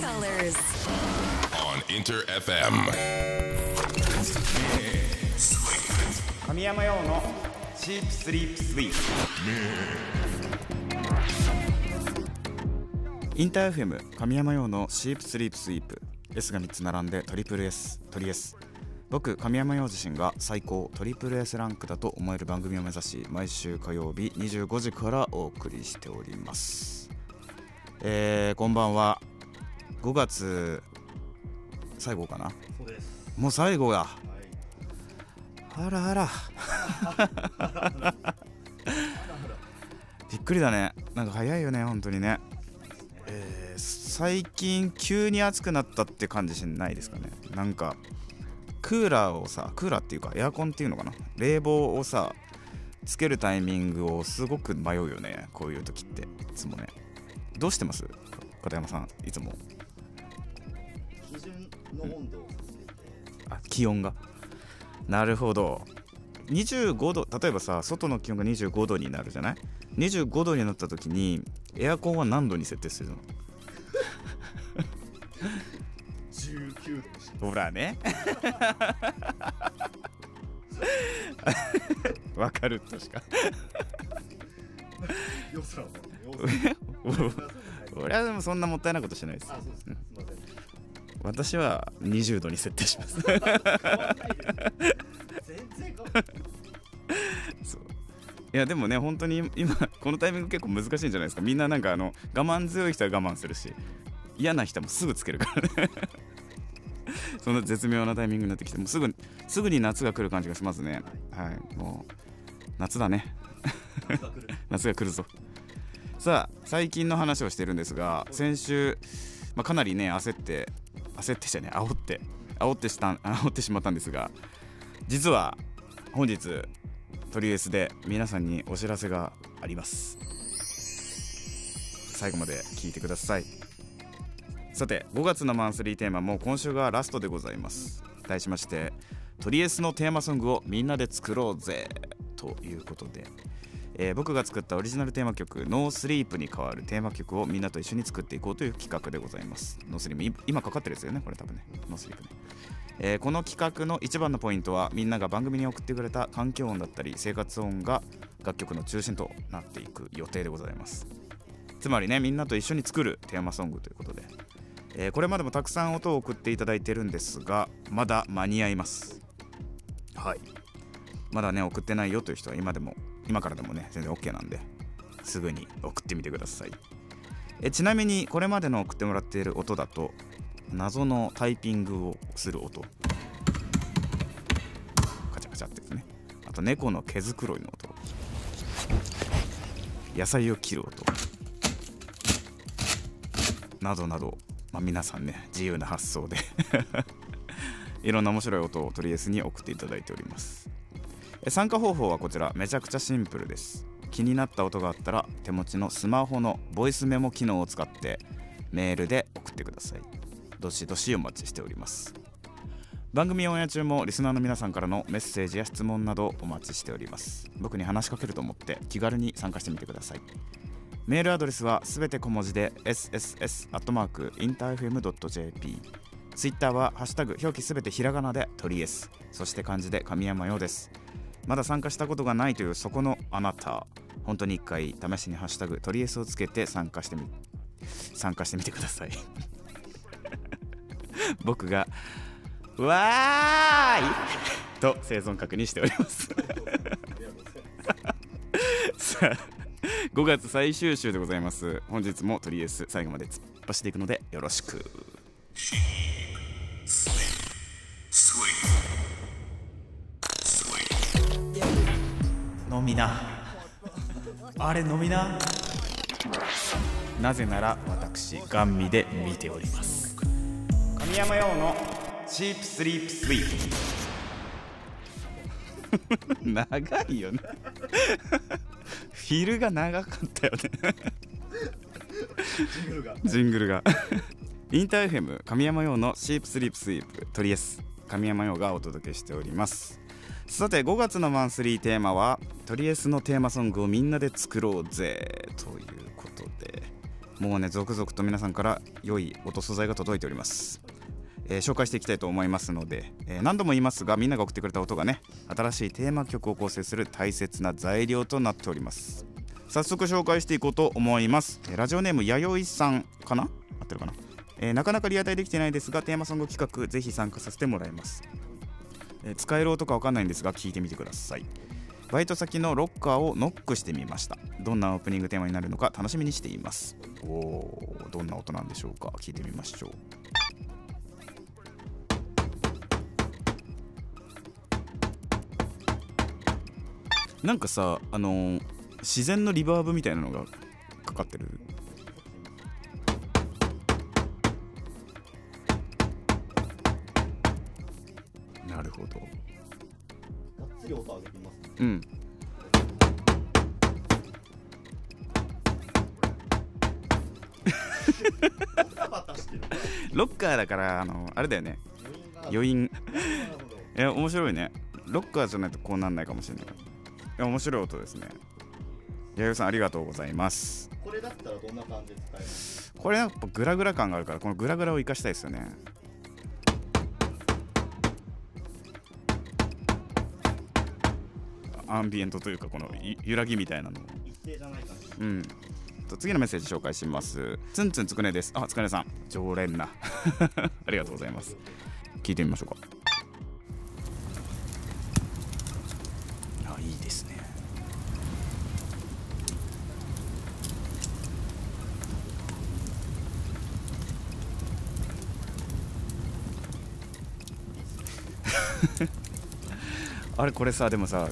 colors. on Inter FM. 神山用のシープスリープスイープインター FM 神山用のシープスリープスイープ S が3つ並んでトリプル S トリ S 僕神山用自身が最高トリプル S ランクだと思える番組を目指し毎週火曜日25時からお送りしております。えー、こんばんは5月最後かな？もう最後やはい。あらあら。びっくりだね。なんか早いよね本当にね。えー最近急に暑くなったって感じしないですかね？なんかクーラーをさクーラーっていうかエアコンっていうのかな？冷房をさつけるタイミングをすごく迷うよねこういう時って。いつもね。どうしてます？片山さんいつもの温度をあ気温がなるほど25度例えばさ外の気温が25度になるじゃない？25度になった時にエアコンは何度に設定するの？19度にして。ほらねわかるとしか よさはもうね。よさは。俺はでもそんなもったいないことしないですあ、そうです。すみません。私は20度に設定しますいです。全然変わんない。そういやでもね本当に今このタイミング結構難しいんじゃないですかみんななんかあの我慢強い人は我慢するし嫌な人もすぐつけるからねそんな絶妙なタイミングになってきてもうすぐすぐに夏が来る感じがしますねはいもう夏だね夏が来る。夏が来るぞさあ最近の話をしてるんですが先週、まあ、かなりね焦って焦ってじゃね。煽って。煽ってした 煽ってしまったんですが実は本日トリエスで皆さんにお知らせがあります。最後まで聞いてください。さて5月のマンスリーテーマも今週がラストでございます。題しましてトリエスのテーマソングをみんなで作ろうぜ。ということで。えー僕が作ったオリジナルテーマ曲「No Sleep に代わるテーマ曲をみんなと一緒に作っていこうという企画でございます。 No Sleep 今かかってるやつよねこれ多分ね。 No Sleep ね。えーこの企画の一番のポイントはみんなが番組に送ってくれた環境音だったり生活音が楽曲の中心となっていく予定でございます。つまりねみんなと一緒に作るテーマソングということで、えーこれまでもたくさん音を送っていただいてるんですがまだ間に合います。はい。まだね送ってないよという人は今でも今からでもね全然 OK なんですぐに送ってみてください。えちなみにこれまでの送ってもらっている音だと謎のタイピングをする音。カチャカチャってですね。あと猫の毛づくろいの音。野菜を切る音。などなど、まあ、皆さんね自由な発想で。いろんな面白い音をとりあえずに送っていただいております。参加方法はこちら。めちゃくちゃシンプルです。気になった音があったら手持ちのスマホのボイスメモ機能を使ってメールで送ってください。どしどしお待ちしております。番組オンエア中もリスナーの皆さんからのメッセージや質問などお待ちしております。僕に話しかけると思って気軽に参加してみてください。メールアドレスはすべて小文字で sss.interfm.jp ツイッターはハッシュタグ表記すべてひらがなでトリエス。そして漢字で神山用です。まだ参加したことがないというそこのあなた。本当に一回試しにハッシュタグトリエスをつけて参加してみ参加してみてください。僕がわーい！と生存確認しております。さあ5月最終週でございます。本日もとりあえず最後まで突っ走っていくのでよろしく。みな。あれ飲みな。なぜなら私ガン見で見ております。神山用のチープスリープスイープ 長いよね。フィルが長かったよね。ジングルが。ジングルが。インター FM 神山用のシープスリープスイープトリエス。神山用がお届けしておりますさて5月のマンスリーテーマはトリエスのテーマソングをみんなで作ろうぜということで。もうね続々と皆さんから良い音素材が届いております、えー紹介していきたいと思いますので、えー何度も言いますがみんなが送ってくれた音がね新しいテーマ曲を構成する大切な材料となっております。早速紹介していこうと思います。えーラジオネームやよいさんかな？合ってるかな、えーなかなかリアタイできてないですがテーマソング企画ぜひ参加させてもらいます、えー使える音かわかんないんですが聞いてみてください。バイト先のロッカーをノックしてみました。どんなオープニングテーマになるのか楽しみにしています。おおどんな音なんでしょうか。聞いてみましょう。なんかさあのー自然のリバーブみたいなのがかかってるうん。ロッカーだからあのあれだよね。余韻。がある余韻なるほどいや面白いね。ロッカーじゃないとこうなんないかもしれない。いや面白い音ですね。弥生さんありがとうございます。これだったらどんな感じで使えます？これやっぱグラグラ感があるからこのグラグラを生かしたいですよねアンビエントというかこのゆ揺らぎみたいなの。を一定じゃない感じうん。と次のメッセージ紹介します。ツンツンつくねです。あつくねさん。常連な。ありがとうございます。聞いてみましょうか。あいいですね。あれこれさでもさ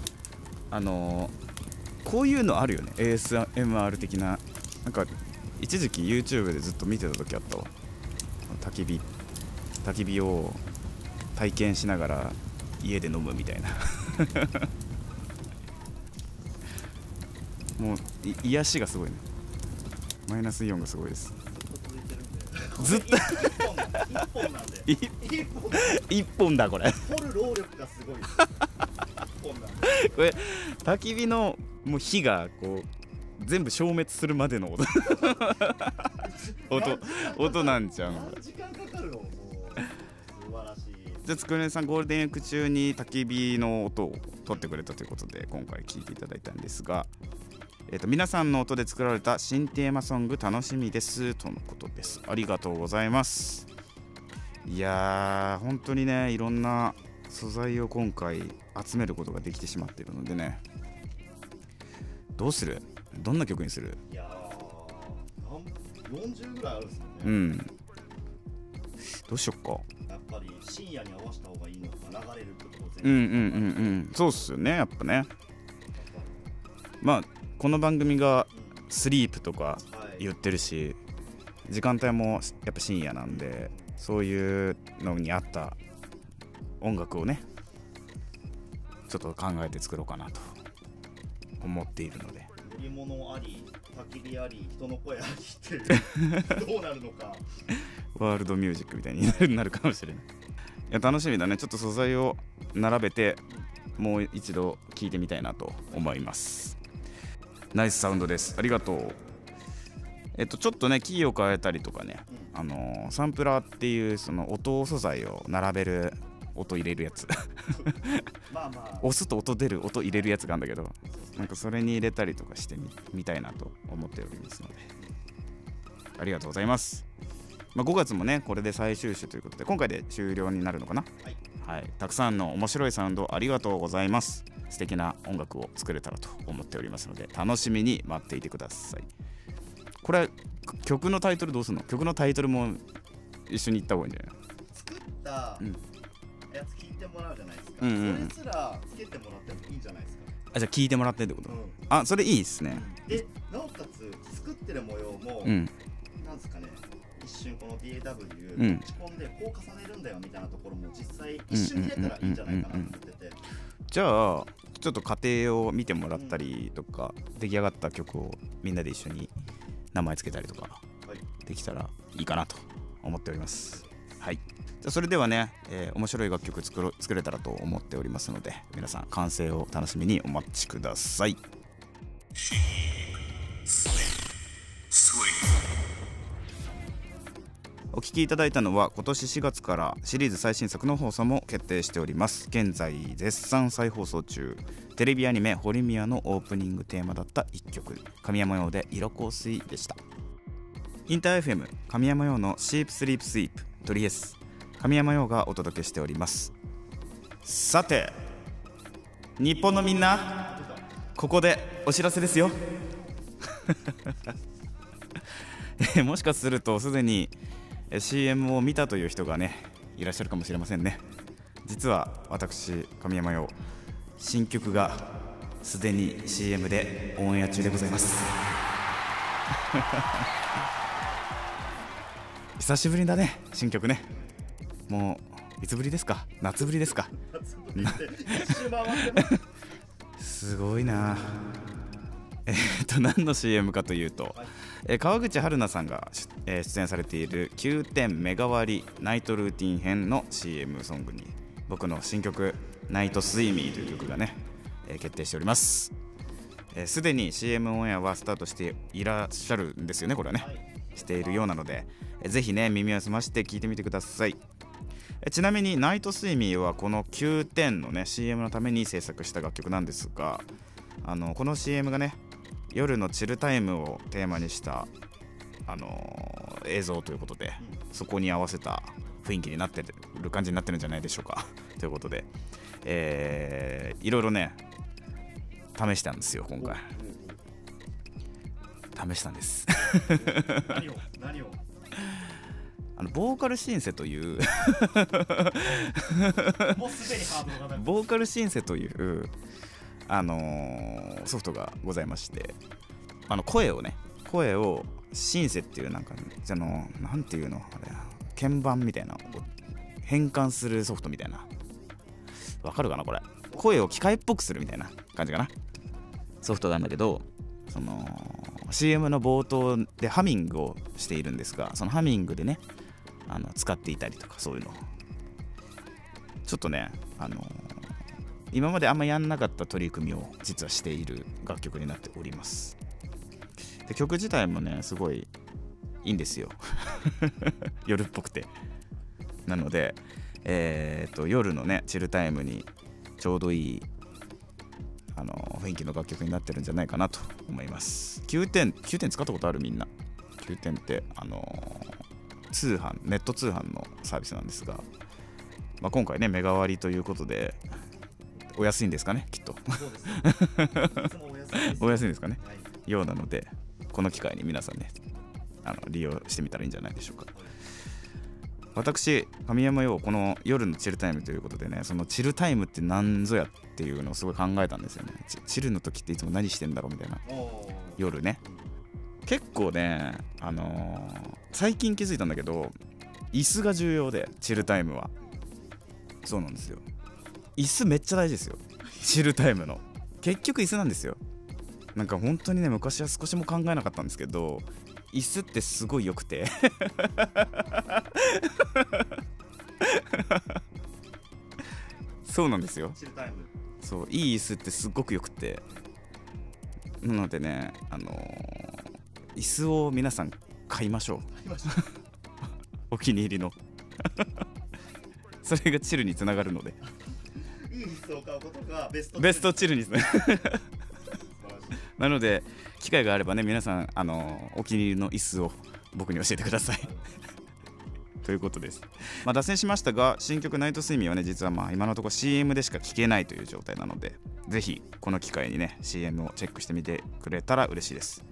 あのーこういうのあるよね。ASMR 的な。なんか一時期 YouTube でずっと見てた時あったわ。焚き火。焚き火を体験しながら家で飲むみたいな。もうい癒しがすごいね。マイナスイオンがすごいです。ずっと。一本なんで。一本。だこれ。掘る労力がすごいこれ焚き火のもう火がこう全部消滅するまでの音。音音なんちゃうの。時間かかるのじゃあつくねさんゴールデンウィーク中に焚き火の音を取ってくれたということで今回聞いていただいたんですが、えー、と皆さんの音で作られた新テーマソング楽しみですとのことです。ありがとうございます。いやー本当にねいろんな素材を今回集めることができてしまっているのでね。どうする？どんな曲にする？いやーなん40ぐらいあるんですよね、うん。どうしよっか。やっぱり深夜に合わせた方がいいのか流れる曲をうん全部、うんうんうん。そうっすよねやっぱね。まあこの番組がスリープとかはい。言ってるし時間帯もやっぱ深夜なんでそういうのに合った音楽をねちょっと考えて作ろうかなと思っているので。乗り物あり焚き火あり人の声ありって どうなるのか。ワールドミュージックみたいになるかもしれない。いや楽しみだね。ちょっと素材を並べてもう一度聞いてみたいなと思います。ナイスサウンドです。ありがとう。えっとちょっとねキーを変えたりとかね、あのーサンプラーっていうその音素材を並べる音入れるやつ。まあまあ。押すと音出る音入れるやつがあるんだけどなんかそれに入れたりとかしてみみたいなと思っておりますので。ありがとうございます、まあ、5月もねこれで最終週ということで今回で終了になるのかな？はい。はい、たくさんの面白いサウンドありがとうございます。素敵な音楽を作れたらと思っておりますので楽しみに待っていてください。これ曲のタイトルどうするの？曲のタイトルも一緒に言った方がいいんじゃない？作ったうんてもらうじゃないですか、うんうんうん。それすらつけてもらってもいいんじゃないですか、あじゃあ聞いてもらってってこと、うあそれいいっすね。ん、でなおかつ作ってる模様も、うん。なんですかね一瞬この DAW うん。打ち込んでこう重ねるんだよみたいなところも実際一瞬入れたらいいんじゃないかなと思ってて。じゃあちょっと過程を見てもらったりとか、出来上がった曲をみんなで一緒に名前つけたりとかはい。できたらいいかなと思っておりますはい。じゃそれではね、えー面白い楽曲作ろ作れたらと思っておりますので皆さん完成を楽しみにお待ちください。お聞きいただいたのは今年4月からシリーズ最新作の放送も決定しております。現在絶賛再放送中。テレビアニメ「ホリミア」のオープニングテーマだった1曲。神山用で「色香水」でした。インター FM 神山用の「シープスリープスイープ」トリエス神山用がお届けしております。さて日本のみんなここでお知らせですよ。もしかするとすでにえ CM を見たという人がねいらっしゃるかもしれませんね。実は私神山よ新曲がすでに CM でオンエア中でございます。久しぶりだね新曲ね。もういつぶりですか？夏ぶりですか？す。す。ごいな。えーっと何の CM かというと、えー川口春奈さんが、しえー出演されている9点メガ割りナイトルーティン編の CM ソングに僕の新曲「ナイトスイミー」という曲がね、えー決定しております。えーすで、に CM オンエアはスタートしていらっしゃるんですよねこれはね、しているようなので、えーぜひね耳を澄まして聞いてみてください。えちなみにナイトスイミーはこの9点のね CM のために制作した楽曲なんですがあのこの CM がね夜のチルタイムをテーマにしたあのー映像ということでそこに合わせた雰囲気になってる感じになってるんじゃないでしょうか。ということで、えーいろいろね試したんですよ今回。試したんです。何を？何を？あのボーカルシンセというボーカルシンセという、あのーソフトがございましてあの声をね声をシンセっていうなんか、ね、そのなんていうのあれ鍵盤みたいな変換するソフトみたいな。わかるかなこれ。声を機械っぽくするみたいな感じかな。ソフトがあるんだけどその CM の冒頭でハミングをしているんですがそのハミングでねあの使っていたりとかそういうの。ちょっとねあの今まであんまやんなかった取り組みを実はしている楽曲になっております。で曲自体もねすごいいいんですよ。夜っぽくて。なのでえー、と夜のねチルタイムにちょうどいいあの雰囲気の楽曲になってるんじゃないかなと思います。9点9点使ったことあるみんな。9点ってあの通販ネット通販のサービスなんですが、まあ、今回ねメガ割りということでお安いんですかねきっと。お安いんですかね？はい。ようなのでこの機会に皆さんねあの利用してみたらいいんじゃないでしょうか。私神山陽この夜のチルタイムということでねそのチルタイムって何ぞやっていうのをすごい考えたんですよね。チチルの時っていつも何してんだろうみたいな。夜ね結構ねあのー最近気づいたんだけど椅子が重要でチルタイムは。そうなんですよ。椅子めっちゃ大事ですよ。チルタイムの。結局椅子なんですよ。なんか本当にね昔は少しも考えなかったんですけど椅子ってすごい良くて。そうなんですよ。チルタイム。そういい椅子ってすっごくよくて。なのでねあのー椅子を皆さん買いましょう。お気に入りの。それがチルにつながるので。いい椅子を買うことがベストベストチルにつななので機会があればね皆さんあのお気に入りの椅子を僕に教えてください。ということです、まあ、脱線しましたが新曲「ナイトスイミー」はね実はまあ今のところ CM でしか聴けないという状態なのでぜひこの機会にね CM をチェックしてみてくれたら嬉しいです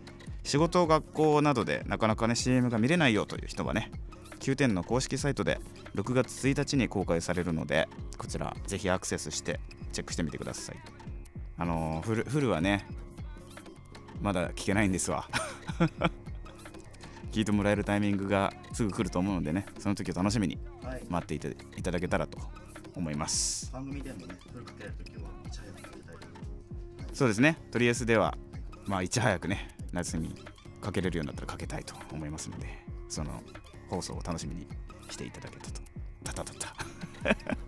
仕事学校などでなかなかね CM が見れないよという人はね9点の公式サイトで6月1日に公開されるのでこちらぜひアクセスしてチェックしてみてください。あのーフルフルはねまだ聞けないんですわ。聞いてもらえるタイミングがすぐ来ると思うのでねその時を楽しみにはい。待っていていただけたらと思います。番組でもねフルかけるときはいち早くそうですね。とりあえずではまあいち早くね夏にかけれるようになったらかけたいと思いますのでその放送を楽しみにしていただけたと。たたたた。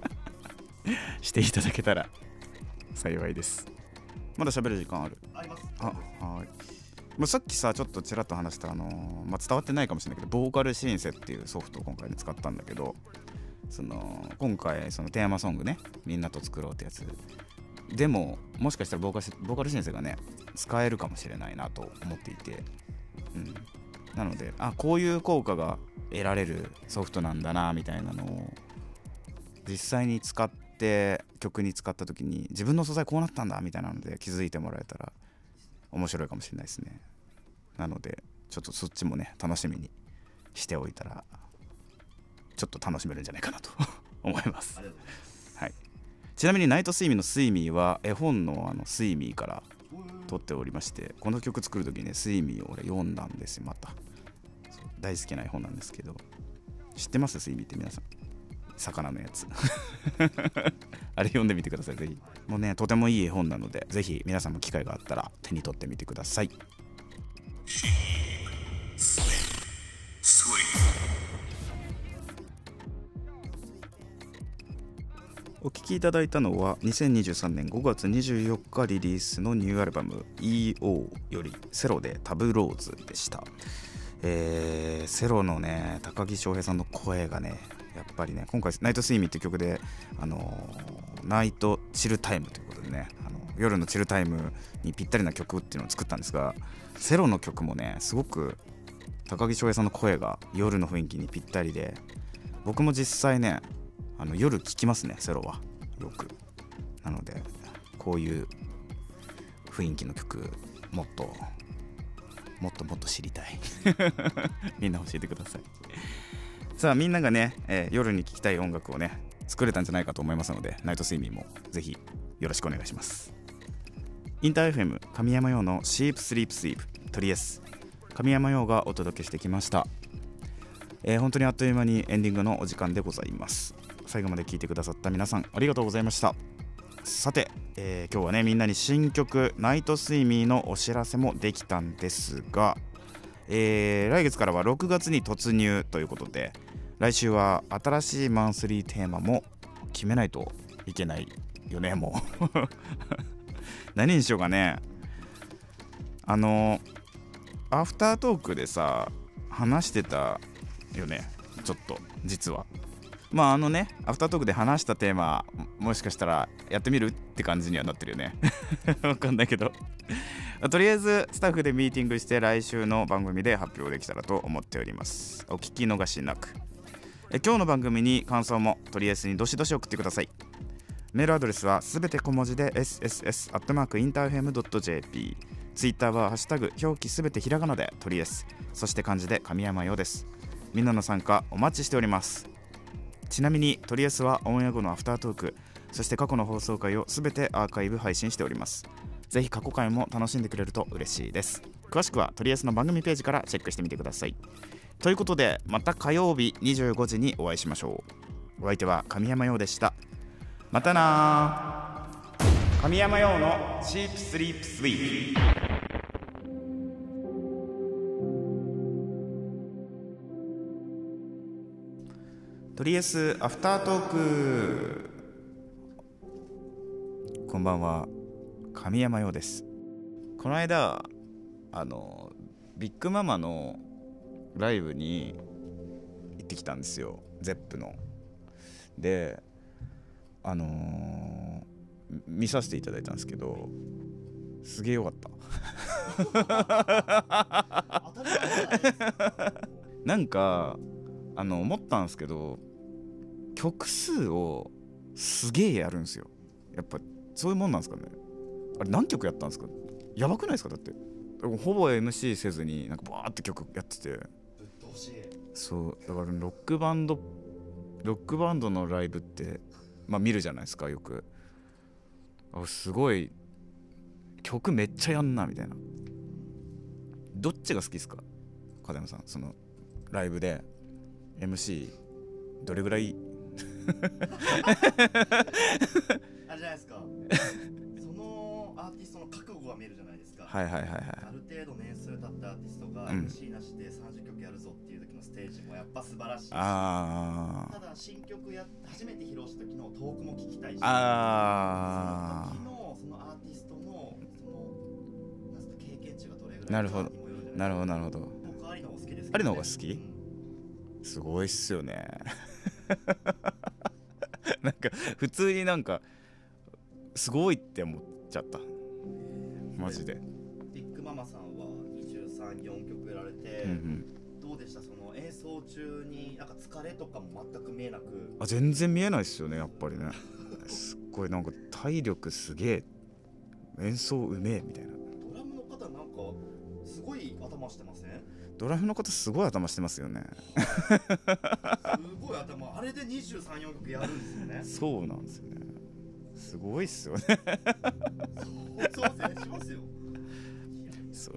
していただけたら幸いです。まだ喋る時間ある？あります。あはい。まあ、さっきさちょっとちらっと話したあのーまあ、伝わってないかもしれないけどボーカルシンセっていうソフトを今回ね使ったんだけどその今回そのテーマソングねみんなと作ろうってやつでももしかしたらボーカルボーカルシンセがね使えるかもしれないなと思っていて、うん、なのであこういう効果が得られるソフトなんだなみたいなのを実際に使って曲に使った時に自分の素材こうなったんだみたいなので気づいてもらえたら面白いかもしれないですね。なのでちょっとそっちもね楽しみにしておいたらちょっと楽しめるんじゃないかなと 思います。ちなみにナイトスイミーのスイミーは絵本のあのスイミーから撮っておりましてこの曲作る時にねスイミーを俺読んだんですよまた。大好きな絵本なんですけど知ってます？スイミーって皆さん。魚のやつ。あれ読んでみてくださいぜひ。もうねとてもいい絵本なのでぜひ皆さんも機会があったら手に取ってみてください。お聴きいただいたのは2023年5月24日リリースのニューアルバム EO よりセロでタブローズでした、えーセロのね高木翔平さんの声がねやっぱりね今回「ナイトスイミー」っていう曲で、あのーナイトチルタイムということでねあの夜のチルタイムにぴったりな曲っていうのを作ったんですがセロの曲もねすごく高木翔平さんの声が夜の雰囲気にぴったりで僕も実際ねあの夜聴きますねセロは。よくなのでこういう雰囲気の曲もっともっともっと知りたい。みんな教えてください。さあみんながね、えー夜に聴きたい音楽をね作れたんじゃないかと思いますのでナイトスイミーもぜひよろしくお願いします。インター FM 神山用のシープスリープスイープトリエス。神山用がお届けしてきました。えー本当にあっという間にエンディングのお時間でございます。最後まで聞いてくださった皆さんありがとうございました。さて、えー今日はねみんなに新曲「ナイトスイミー」のお知らせもできたんですが、えー来月からは6月に突入ということで来週は新しいマンスリーテーマも決めないといけないよねもう。何にしようかね。あのアフタートークでさ話してたよねちょっと実は。まああのねアフタートークで話したテーマもしかしたらやってみるって感じにはなってるよね。わかんないけど。とりあえずスタッフでミーティングして来週の番組で発表できたらと思っております。お聞き逃しなく。え今日の番組に感想もとりあえずにどしどし送ってください。メールアドレスはすべて小文字で sss.interfm.jp ツイッターはハッシュタグ表記すべてひらがなでとりあえす。そして漢字で神山ようです。みんなの参加お待ちしております。ちなみにとりえすはオンエア後のアフタートークそして過去の放送回をすべてアーカイブ配信しております。ぜひ過去回も楽しんでくれると嬉しいです。詳しくはとりあえずの番組ページからチェックしてみてください。ということでまた火曜日25時にお会いしましょう。お相手は神山陽でした。またな神山陽のチープスリープスイープとりあえずアフタートーク。こんばんは。神山陽です。この間あのビッグママのライブに行ってきたんですよ。ゼップの。であのー見させていただいたんですけどすげえよかった。なんかあの思ったんですけど曲数をすげえやるんですよ。やっぱそういうもんなんですかね。あれ何曲やったんですか。やばくないですかだって。ほぼ MC せずになんかバーって曲やってて。そうだからロックバンドロックバンドのライブってまあ見るじゃないですかよく。あすごい曲めっちゃやんなみたいな。どっちが好きですか風山さん。そのライブで。MC どれぐらいあれじゃないですか。そのアーティストの覚悟が見えるじゃないですか、はいはいはいはい。ある程度年数経ったアーティストがうん。MC なしで30曲やるぞっていう時のステージもやっぱ素晴らしいし。あただ新曲や初めて披露した時のトークも聞きたいし。ああその時のそのアーティストのそのなんすか経験値がどれぐなるほど。なるほどなるほど。僕アリの方が好きですけどね。アリの方が好き？うん。すごいっすよね なんか普通になんかすごいって思っちゃった。マジで、ビッグママさんは234曲やられて、うんうん、どうでした？その演奏中になんか疲れとかも全く見えなく。あ全然見えないっすよねやっぱりね。すっごいなんか体力すげえ。演奏うめえみたいな。ドラムの方なんかすごい頭してません？ドラムの方すごい頭してますよね。すごい頭あれで234曲やるんですよね。そうなんですよね。すごいっすよね。そうそうしますよそう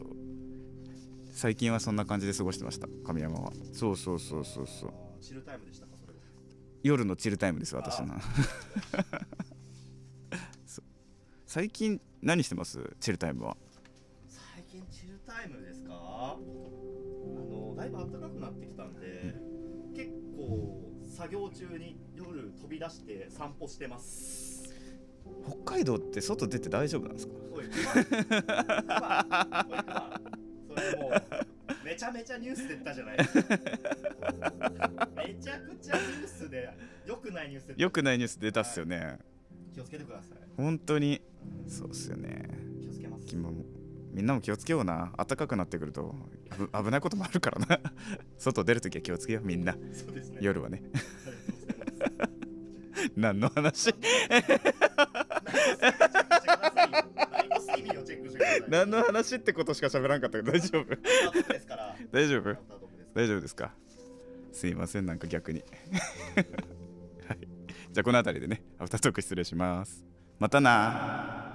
最近はそんな感じで過ごしてました神山は。そうそうそうそうそう。チルタイムでしたかそれ。は夜のチルタイムです私の。最近何してます？チルタイムは作業中に夜飛び出して散歩してます。北海道って外出て大丈夫なんですか？おい熊熊おい熊それもうめちゃめちゃニュースで言ったじゃないですかめちゃくちゃニュースで良くないニュースでよくないニュース出たっすよね気をつけてください本当にそうっすよね気をつけますみんなも気をつけような。暖かくなってくるとぶ危ないこともあるからな。外出るときは気をつけようみんな。ね。夜はね。何の話？何の話ってことしか喋らんかったけど大丈夫？大丈夫？大丈夫ですか？すいませんなんか逆に。はい。じゃあこの辺りでねアフタートーク失礼します。またな